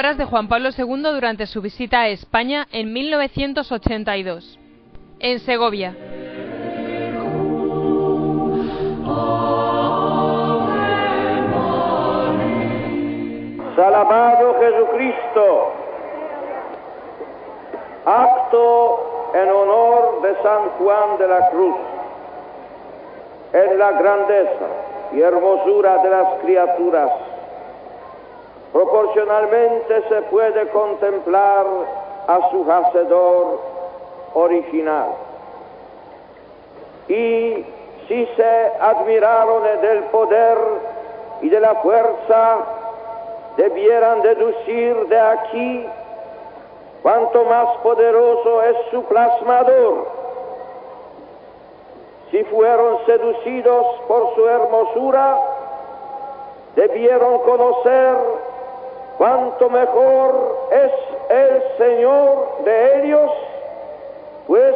palabras de Juan Pablo II durante su visita a España en 1982. En Segovia. Salamado Jesucristo, acto en honor de San Juan de la Cruz, en la grandeza y hermosura de las criaturas. Proporcionalmente se puede contemplar a su hacedor original. Y si se admiraron del poder y de la fuerza, debieran deducir de aquí cuanto más poderoso es su plasmador. Si fueron seducidos por su hermosura, debieron conocer cuánto mejor es el Señor de ellos, pues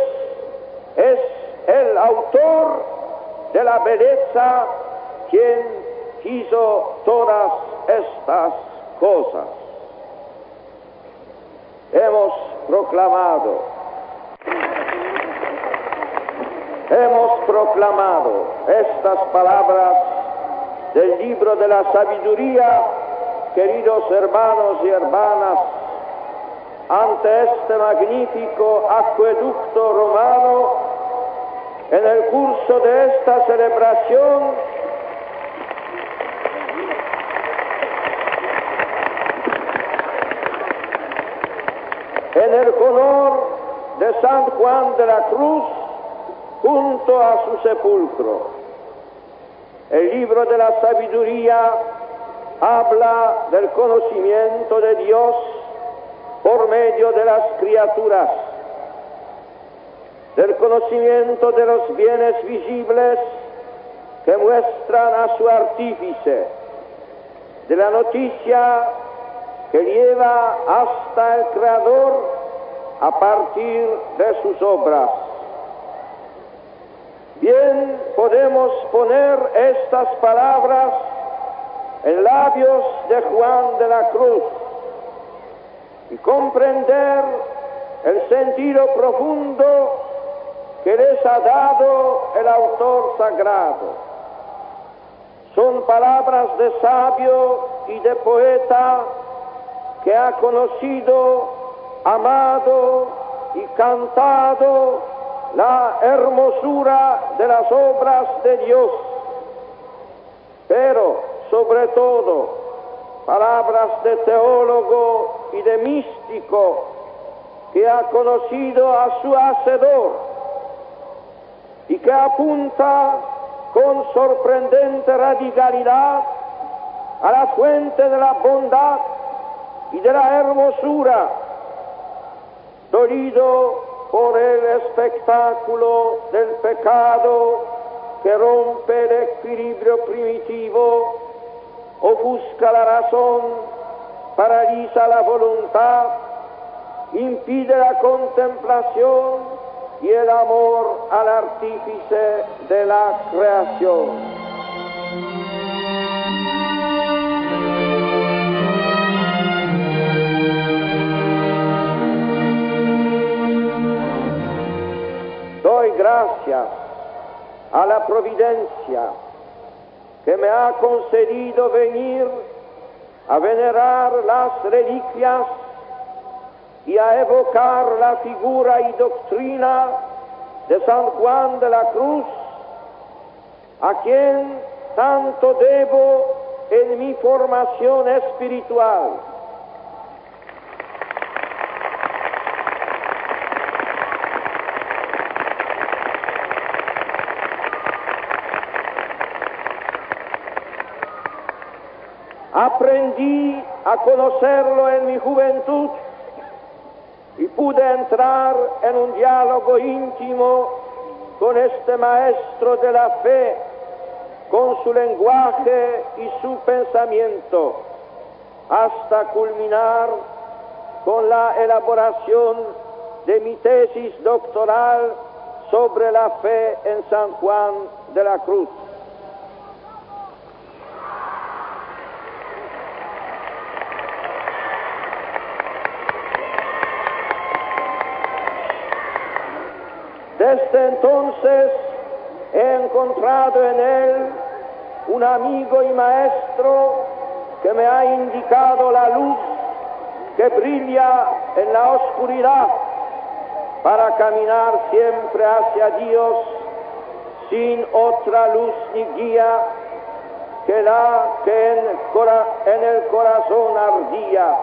es el autor de la belleza quien hizo todas estas cosas. Hemos proclamado, hemos proclamado estas palabras del libro de la sabiduría, queridos hermanos y hermanas, ante este magnífico acueducto romano, en el curso de esta celebración en el honor de San Juan de la Cruz junto a su sepulcro. El libro de la sabiduría habla del conocimiento de Dios por medio de las criaturas, del conocimiento de los bienes visibles que muestran a su artífice, de la noticia que lleva hasta el Creador a partir de sus obras. Bien podemos poner estas palabras en labios de Juan de la Cruz y comprender el sentido profundo que les ha dado el autor sagrado. Son palabras de sabio y de poeta que ha conocido, amado y cantado la hermosura de las obras de Dios, pero sobre todo palabras de teólogo y de místico que ha conocido a su Hacedor y que apunta con sorprendente radicalidad a la fuente de la bondad y de la hermosura, dolido por el espectáculo del pecado que rompe el equilibrio primitivo, ofusca la razón, paraliza la voluntad, impide la contemplación y el amor al artífice de la creación. Doy gracias a la providencia que me ha concedido venir a venerar las reliquias y a evocar la figura y doctrina de San Juan de la Cruz, a quien tanto debo en mi formación espiritual. Aprendí a conocerlo en mi juventud y pude entrar en un diálogo íntimo con este maestro de la fe, con su lenguaje y su pensamiento, hasta culminar con la elaboración de mi tesis doctoral sobre la fe en San Juan de la Cruz. Desde entonces he encontrado en él un amigo y maestro que me ha indicado la luz que brilla en la oscuridad para caminar siempre hacia Dios sin otra luz ni guía que la que en el, corazón ardía.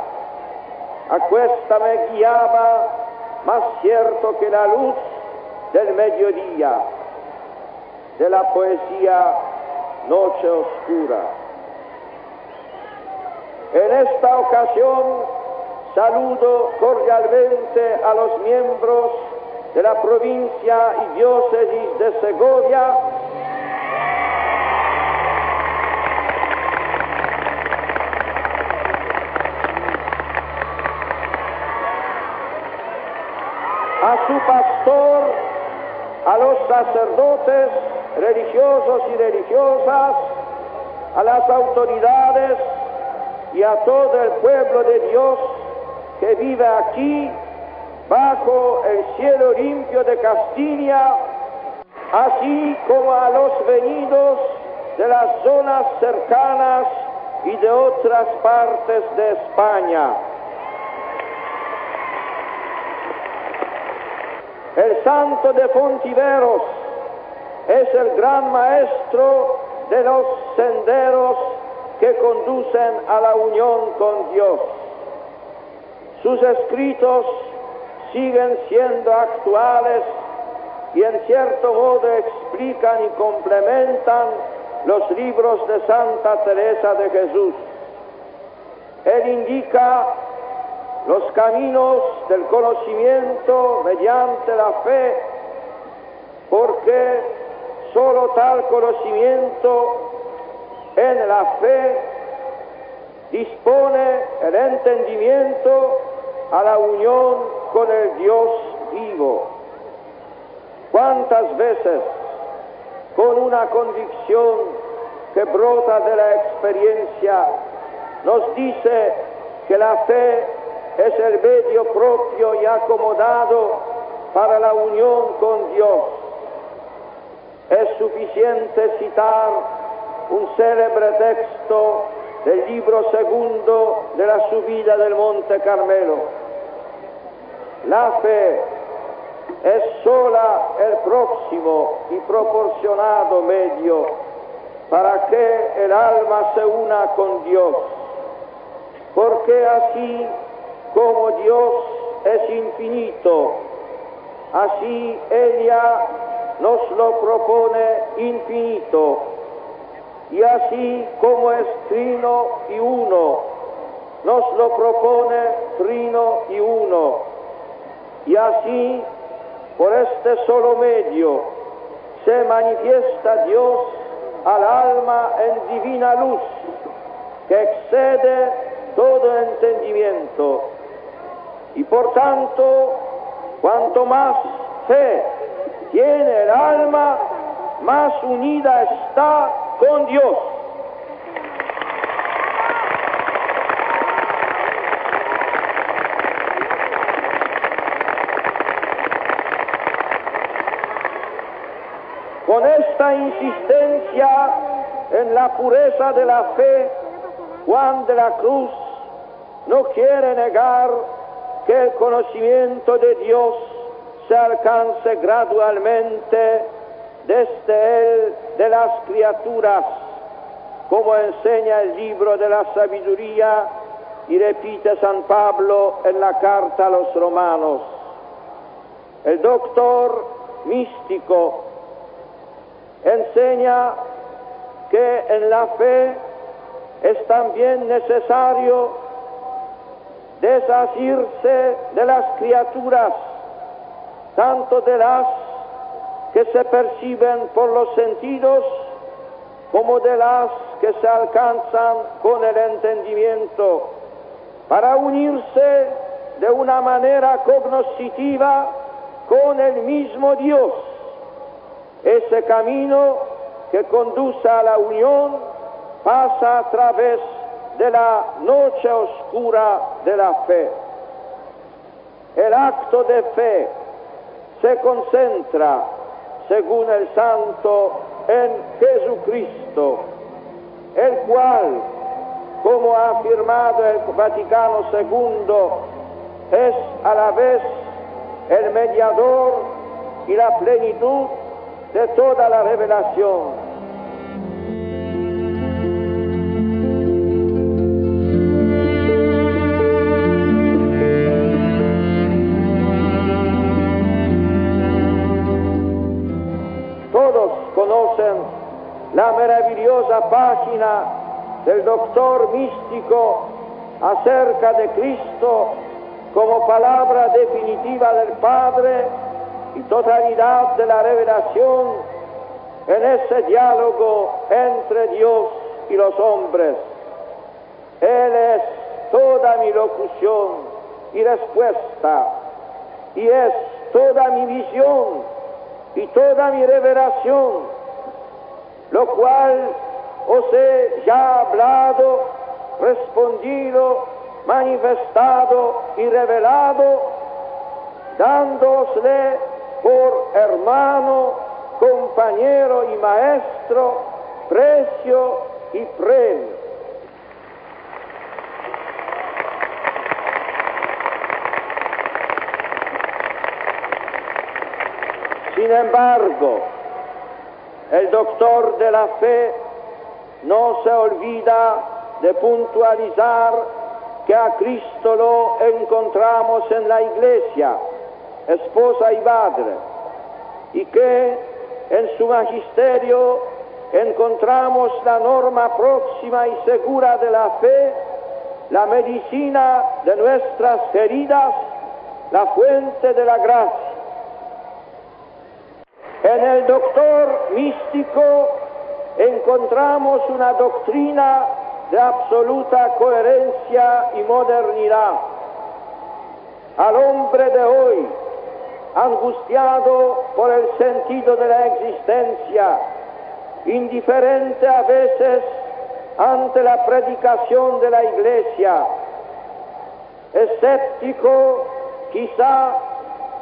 Aquesta me guiaba más cierto que la luz del mediodía, de la poesía Noche Oscura. En esta ocasión saludo cordialmente a los miembros de la provincia y diócesis de Segovia, a su pastor, a los sacerdotes religiosos y religiosas, a las autoridades y a todo el pueblo de Dios que vive aquí bajo el cielo limpio de Castilla, así como a los venidos de las zonas cercanas y de otras partes de España. El santo de Fontiveros es el gran maestro de los senderos que conducen a la unión con Dios. Sus escritos siguen siendo actuales y en cierto modo explican y complementan los libros de Santa Teresa de Jesús. Él indica los caminos del conocimiento mediante la fe, porque solo tal conocimiento en la fe dispone el entendimiento a la unión con el Dios vivo. ¿Cuántas veces con una convicción que brota de la experiencia nos dice que la fe es el medio propio y acomodado para la unión con Dios? Es suficiente citar un célebre texto del libro segundo de la subida del Monte Carmelo. La fe es sola el próximo y proporcionado medio para que el alma se una con Dios, porque así como Dios es infinito, así ella nos lo propone infinito, y así como es trino y uno, nos lo propone trino y uno, y así por este solo medio se manifiesta Dios al alma en divina luz que excede todo entendimiento. Y por tanto, cuanto más fe tiene el alma, más unida está con Dios. Con esta insistencia en la pureza de la fe, Juan de la Cruz no quiere negar que el conocimiento de Dios se alcance gradualmente desde él de las criaturas, como enseña el libro de la sabiduría y repite San Pablo en la carta a los romanos. El doctor místico enseña que en la fe es también necesario desasirse de las criaturas, tanto de las que se perciben por los sentidos como de las que se alcanzan con el entendimiento, para unirse de una manera cognoscitiva con el mismo Dios. Ese camino que conduce a la unión pasa a través de la noche oscura de la fe. El acto de fe se concentra, según el santo, en Jesucristo, el cual, como ha afirmado el Vaticano II, es a la vez el mediador y la plenitud de toda la revelación. Página del doctor místico acerca de Cristo como palabra definitiva del Padre y totalidad de la revelación en ese diálogo entre Dios y los hombres. Él es toda mi locución y respuesta y es toda mi visión y toda mi revelación, lo cual os he ya hablado, respondido, manifestado y revelado, dándosle por hermano, compañero y maestro, precio y premio. Sin embargo, el doctor de la fe no se olvida de puntualizar que a Cristo lo encontramos en la iglesia, esposa y madre, y que en su magisterio encontramos la norma próxima y segura de la fe, la medicina de nuestras heridas, la fuente de la gracia. En el doctor místico encontramos una doctrina de absoluta coherencia y modernidad. Al hombre de hoy, angustiado por el sentido de la existencia, indiferente a veces ante la predicación de la iglesia, escéptico quizá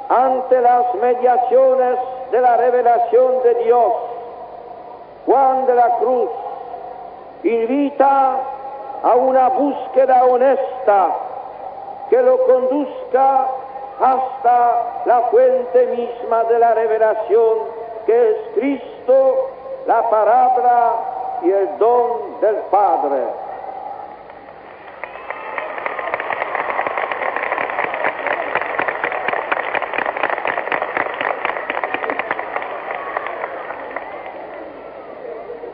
ante las mediaciones de la revelación de Dios. Juan de la Cruz invita a una búsqueda honesta que lo conduzca hasta la fuente misma de la revelación, que es Cristo, la palabra y el don del Padre.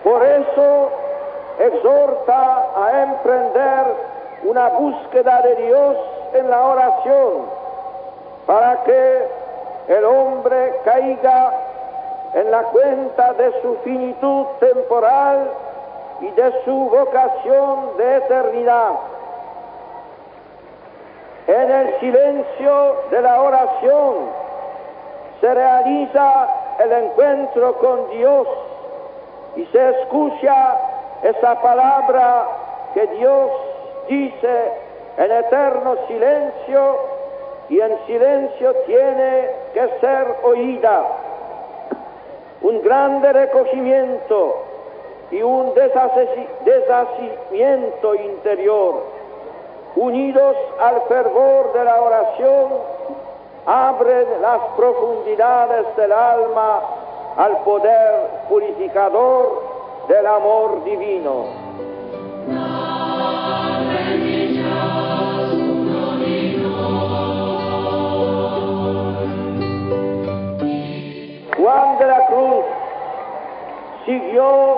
Por eso exhorta a emprender una búsqueda de Dios en la oración, para que el hombre caiga en la cuenta de su finitud temporal y de su vocación de eternidad. En el silencio de la oración se realiza el encuentro con Dios y se escucha esa palabra que Dios dice en eterno silencio y en silencio tiene que ser oída. Un grande recogimiento y un deshacimiento interior, unidos al fervor de la oración, abren las profundidades del alma al poder purificador del amor divino. Juan de la Cruz siguió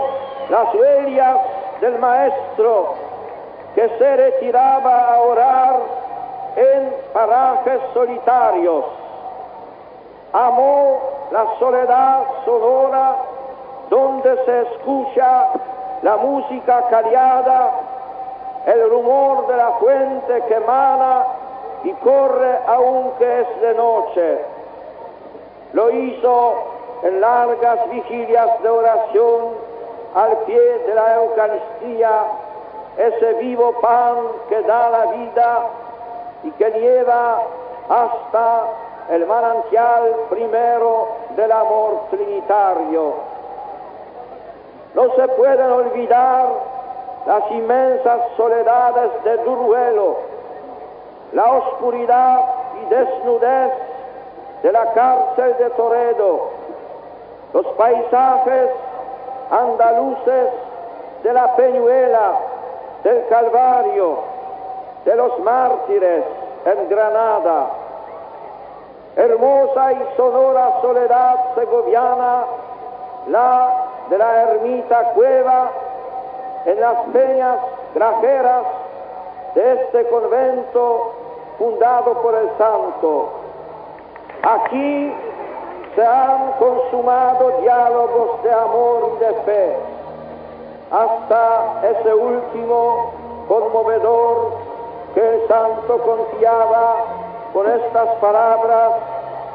las huellas del Maestro que se retiraba a orar en parajes solitarios. Amó la soledad sonora donde se escucha la música callada, el rumor de la fuente que emana y corre aunque es de noche. Lo hizo en largas vigilias de oración al pie de la Eucaristía, ese vivo pan que da la vida y que lleva hasta el manantial primero del amor trinitario. No se pueden olvidar las inmensas soledades de Duruelo, la oscuridad y desnudez de la cárcel de Toledo, los paisajes andaluces de la Peñuela, del Calvario, de los mártires en Granada, hermosa y sonora soledad segoviana, la de la ermita cueva en las peñas grajeras de este convento fundado por el santo. Aquí se han consumado diálogos de amor y de fe, hasta ese último conmovedor que el santo confiaba con estas palabras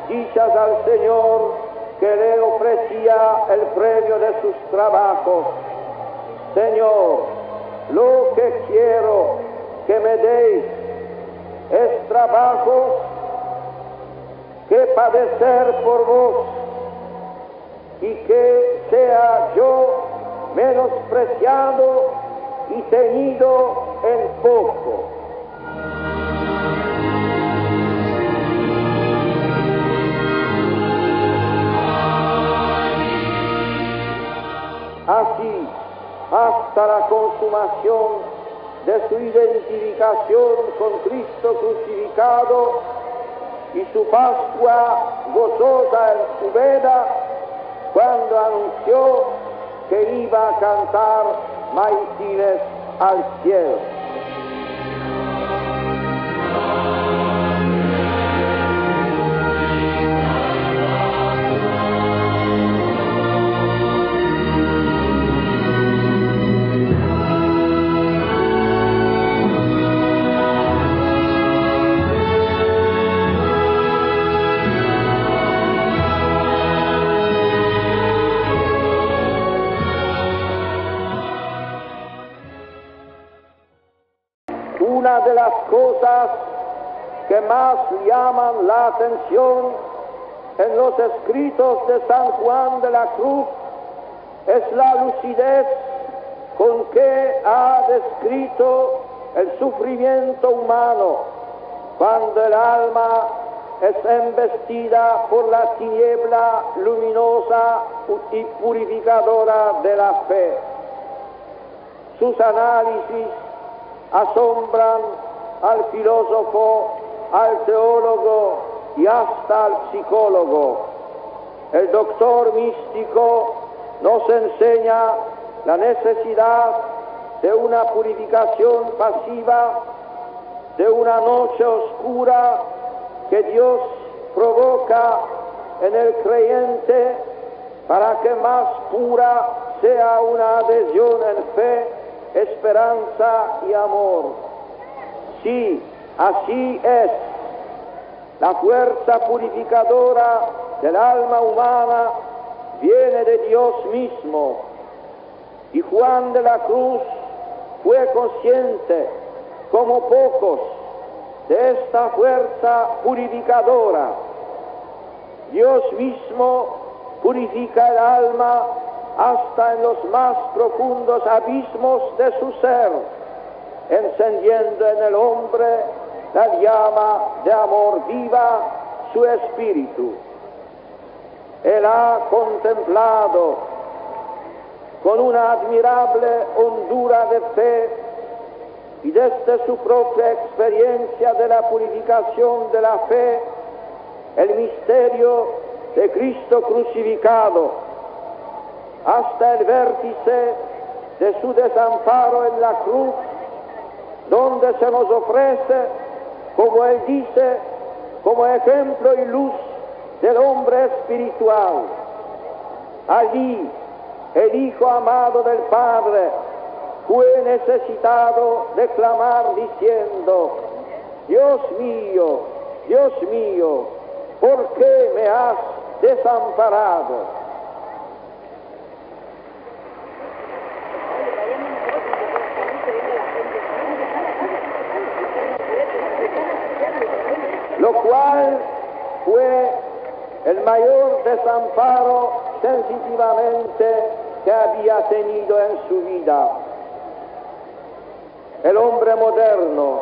dichas al Señor que le ofrecía el premio de sus trabajos. Señor, lo que quiero que me deis es trabajo que padecer por vos y que sea yo menospreciado y tenido en poco. Hasta la consumación de su identificación con Cristo crucificado y su Pascua gozosa en su veda, cuando anunció que iba a cantar maitines al cielo. Llaman la atención en los escritos de San Juan de la Cruz es la lucidez con que ha descrito el sufrimiento humano cuando el alma es embestida por la tiniebla luminosa y purificadora de la fe. Sus análisis asombran al filósofo, al teólogo y hasta al psicólogo. El doctor místico nos enseña la necesidad de una purificación pasiva, de una noche oscura que Dios provoca en el creyente para que más pura sea una adhesión en fe esperanza y amor. Sí, así es. La fuerza purificadora del alma humana viene de Dios mismo. Y Juan de la Cruz fue consciente, como pocos, de esta fuerza purificadora. Dios mismo purifica el alma hasta en los más profundos abismos de su ser, encendiendo en el hombre la llama de amor viva su espíritu. Él ha contemplado con una admirable hondura de fe y desde su propia experiencia de la purificación de la fe, el misterio de Cristo crucificado hasta el vértice de su desamparo en la cruz, donde se nos ofrece, como él dice, como ejemplo y luz del hombre espiritual. Allí el Hijo amado del Padre fue necesitado de clamar diciendo, Dios mío, Dios mío, ¿por qué me has desamparado? Lo cual fue el mayor desamparo sensitivamente que había tenido en su vida. El hombre moderno,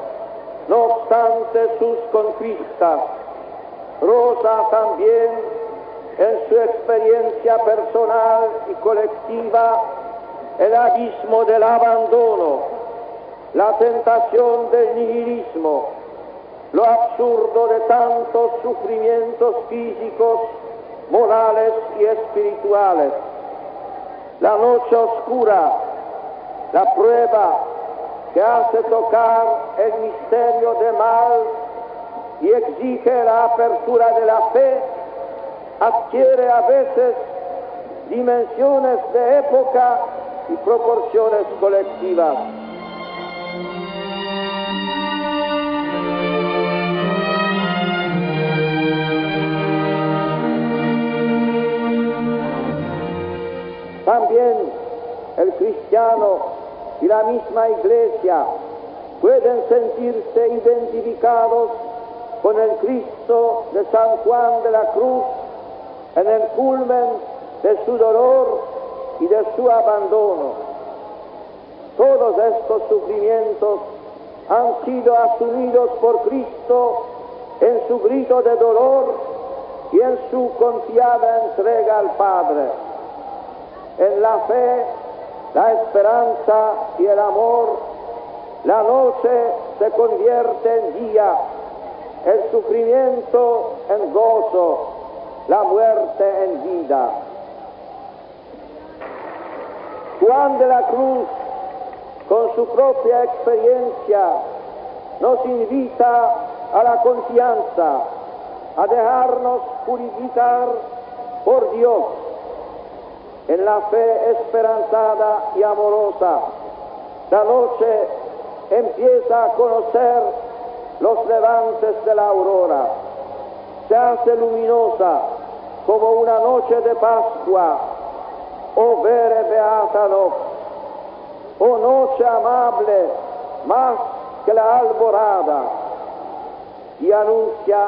no obstante sus conquistas, roza también en su experiencia personal y colectiva el abismo del abandono, la tentación del nihilismo, lo absurdo de tantos sufrimientos físicos, morales y espirituales. La noche oscura, la prueba que hace tocar el misterio de mal y exige la apertura de la fe, adquiere a veces dimensiones de época y proporciones colectivas. El cristiano y la misma iglesia pueden sentirse identificados con el Cristo de San Juan de la Cruz en el culmen de su dolor y de su abandono. Todos estos sufrimientos han sido asumidos por Cristo en su grito de dolor y en su confiada entrega al Padre. En la fe, la esperanza y el amor, la noche se convierte en día, el sufrimiento en gozo, la muerte en vida. Juan de la Cruz, con su propia experiencia, nos invita a la confianza, a dejarnos purificar por Dios en la fe esperanzada y amorosa. La noche empieza a conocer los levantes de la aurora. Se hace luminosa como una noche de Pascua o vere beata nox, o noche amable más que la alborada, y anuncia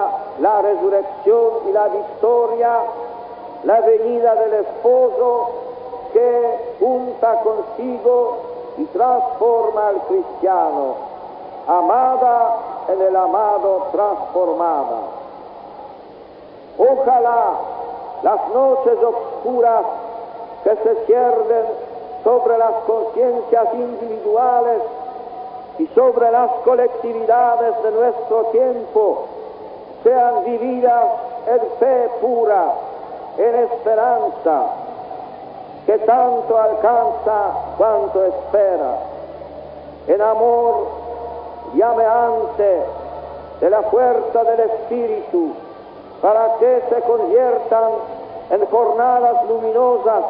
la resurrección y la victoria, la venida del esposo que junta consigo y transforma al cristiano, amada en el amado transformada. Ojalá las noches oscuras que se pierden sobre las conciencias individuales y sobre las colectividades de nuestro tiempo sean vividas en fe pura, en esperanza, que tanto alcanza cuanto espera, en amor llameante de la fuerza del Espíritu, para que se conviertan en jornadas luminosas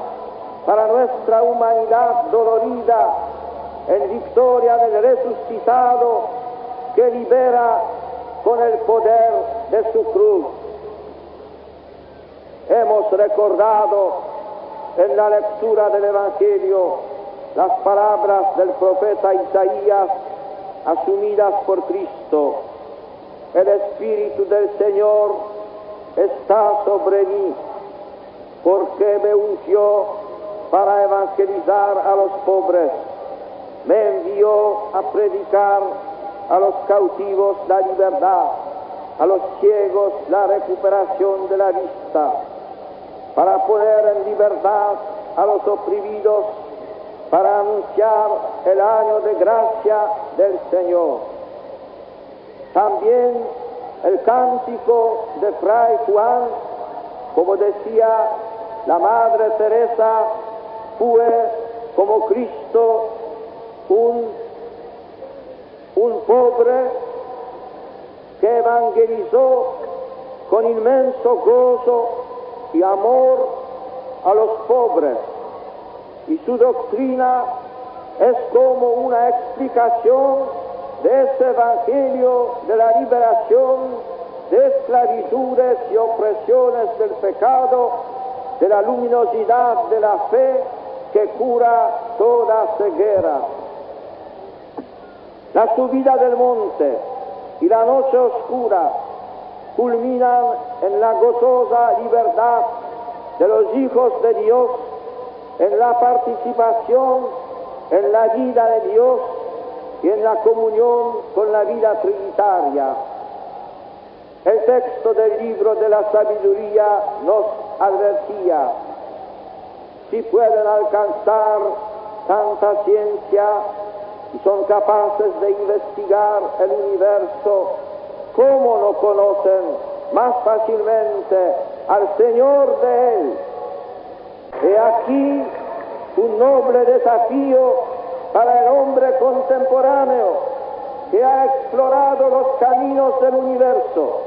para nuestra humanidad dolorida, en victoria del resucitado que libera con el poder de su cruz. Hemos recordado en la lectura del Evangelio las palabras del profeta Isaías asumidas por Cristo. El Espíritu del Señor está sobre mí porque me ungió para evangelizar a los pobres. Me envió a predicar a los cautivos la libertad, a los ciegos la recuperación de la vista, para poner en libertad a los oprimidos, para anunciar el año de gracia del Señor. También el cántico de Fray Juan, como decía la Madre Teresa, fue como Cristo un, un pobre que evangelizó con inmenso gozo y amor a los pobres. Y su doctrina es como una explicación de ese evangelio de la liberación de esclavitudes y opresiones del pecado, de la luminosidad de la fe que cura toda ceguera. La subida del monte y la noche oscura culminan en la gozosa libertad de los hijos de Dios, en la participación en la vida de Dios y en la comunión con la vida trinitaria. El texto del libro de la sabiduría nos advertía, si pueden alcanzar tanta ciencia y son capaces de investigar el universo, ¿cómo no conocen más fácilmente al Señor de Él? He aquí un noble desafío para el hombre contemporáneo que ha explorado los caminos del universo.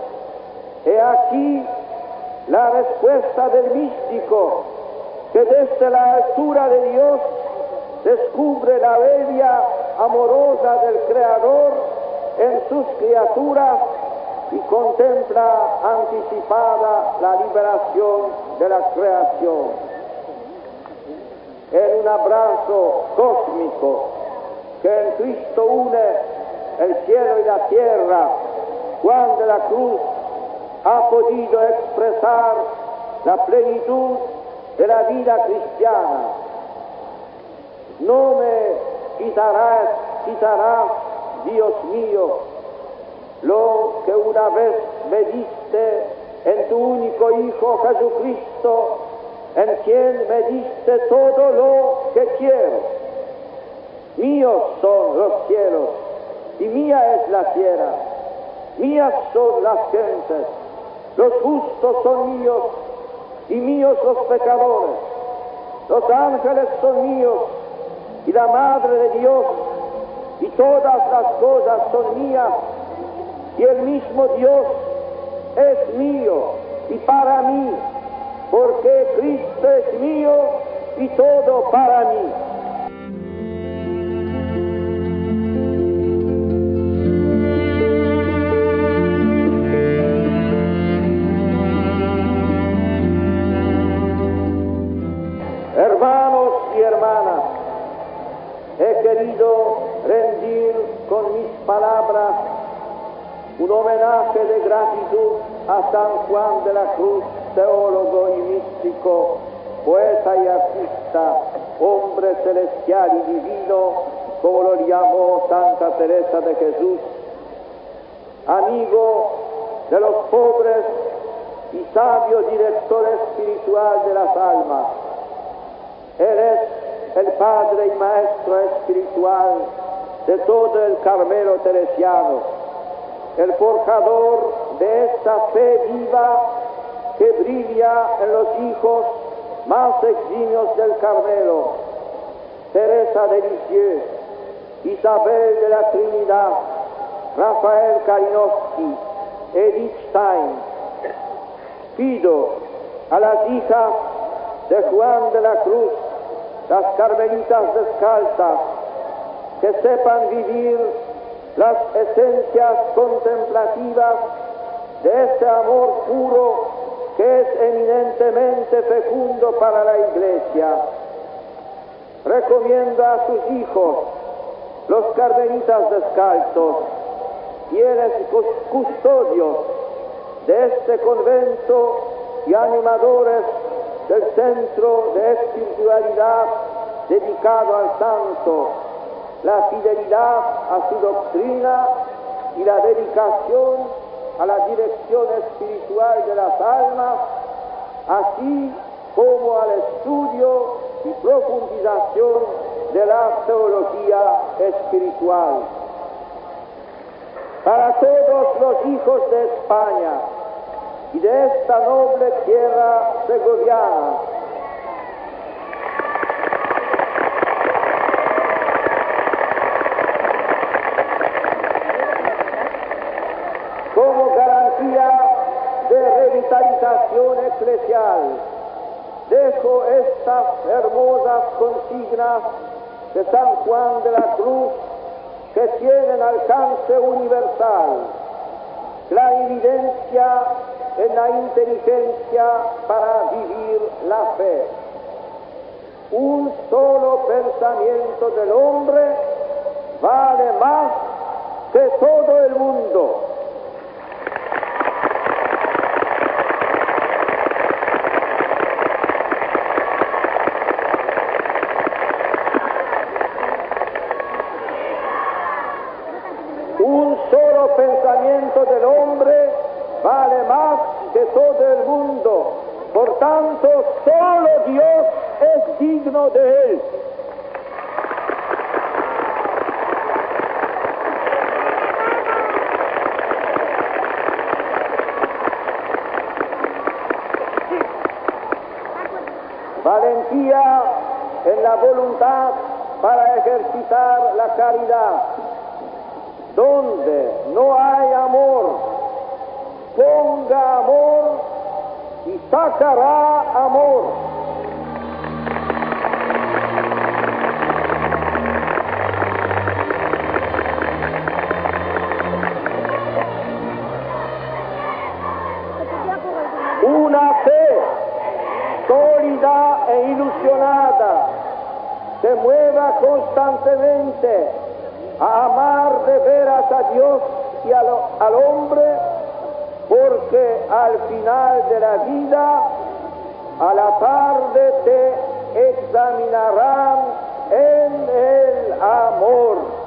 He aquí la respuesta del místico que desde la altura de Dios descubre la bella amorosa del Creador en sus criaturas y contempla anticipada la liberación de la creación. En un abrazo cósmico que en Cristo une el cielo y la tierra, Juan de la Cruz ha podido expresar la plenitud de la vida cristiana. No me quitarás, quitarás, Dios mío, lo que una vez me diste en tu único Hijo Jesucristo, en quien me diste todo lo que quiero. Míos son los cielos y mía es la tierra, mías son las gentes, los justos son míos y míos los pecadores, los ángeles son míos y la Madre de Dios y todas las cosas son mías y el mismo Dios es mío y para mí, porque Cristo es mío y todo para mí. Hermanos y hermanas, he querido rendir con mis palabras un homenaje de gratitud a San Juan de la Cruz, teólogo y místico, poeta y artista, hombre celestial y divino, como lo llamó Santa Teresa de Jesús, amigo de los pobres y sabio director espiritual de las almas. Él es el Padre y Maestro espiritual de todo el Carmelo teresiano, el forjador de esta fe viva que brilla en los hijos más eximios del Carmelo, Teresa de Lisieux, Isabel de la Trinidad, Rafael Kalinowski, Edith Stein. Pido a las hijas de Juan de la Cruz, las carmelitas descalzas, que sepan vivir las esencias contemplativas de este amor puro que es eminentemente fecundo para la Iglesia. Recomiendo a sus hijos, los carmelitas descalzos, fieles custodios de este convento y animadores del centro de espiritualidad dedicado al santo, la fidelidad a su doctrina y la dedicación a la dirección espiritual de las almas, así como al estudio y profundización de la teología espiritual. Para todos los hijos de España de esta noble tierra segoviana, como garantía de revitalización eclesial. Dejo estas hermosas consignas de San Juan de la Cruz que tienen alcance universal. La evidencia en la inteligencia para vivir la fe. Un solo pensamiento del hombre vale más que todo el mundo. nacimiento del hombre vale más que todo el mundo. Por tanto, solo Dios Valentía en la voluntad para ejercitar la caridad. Donde no hay amor, ponga amor y sacará amor. Dios y al, al hombre, porque al final de la vida, a la tarde te examinarán en el amor.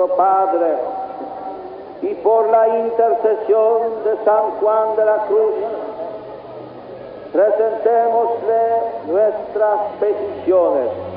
Nuestro Padre y por la intercesión de San Juan de la Cruz, presentémosle nuestras peticiones.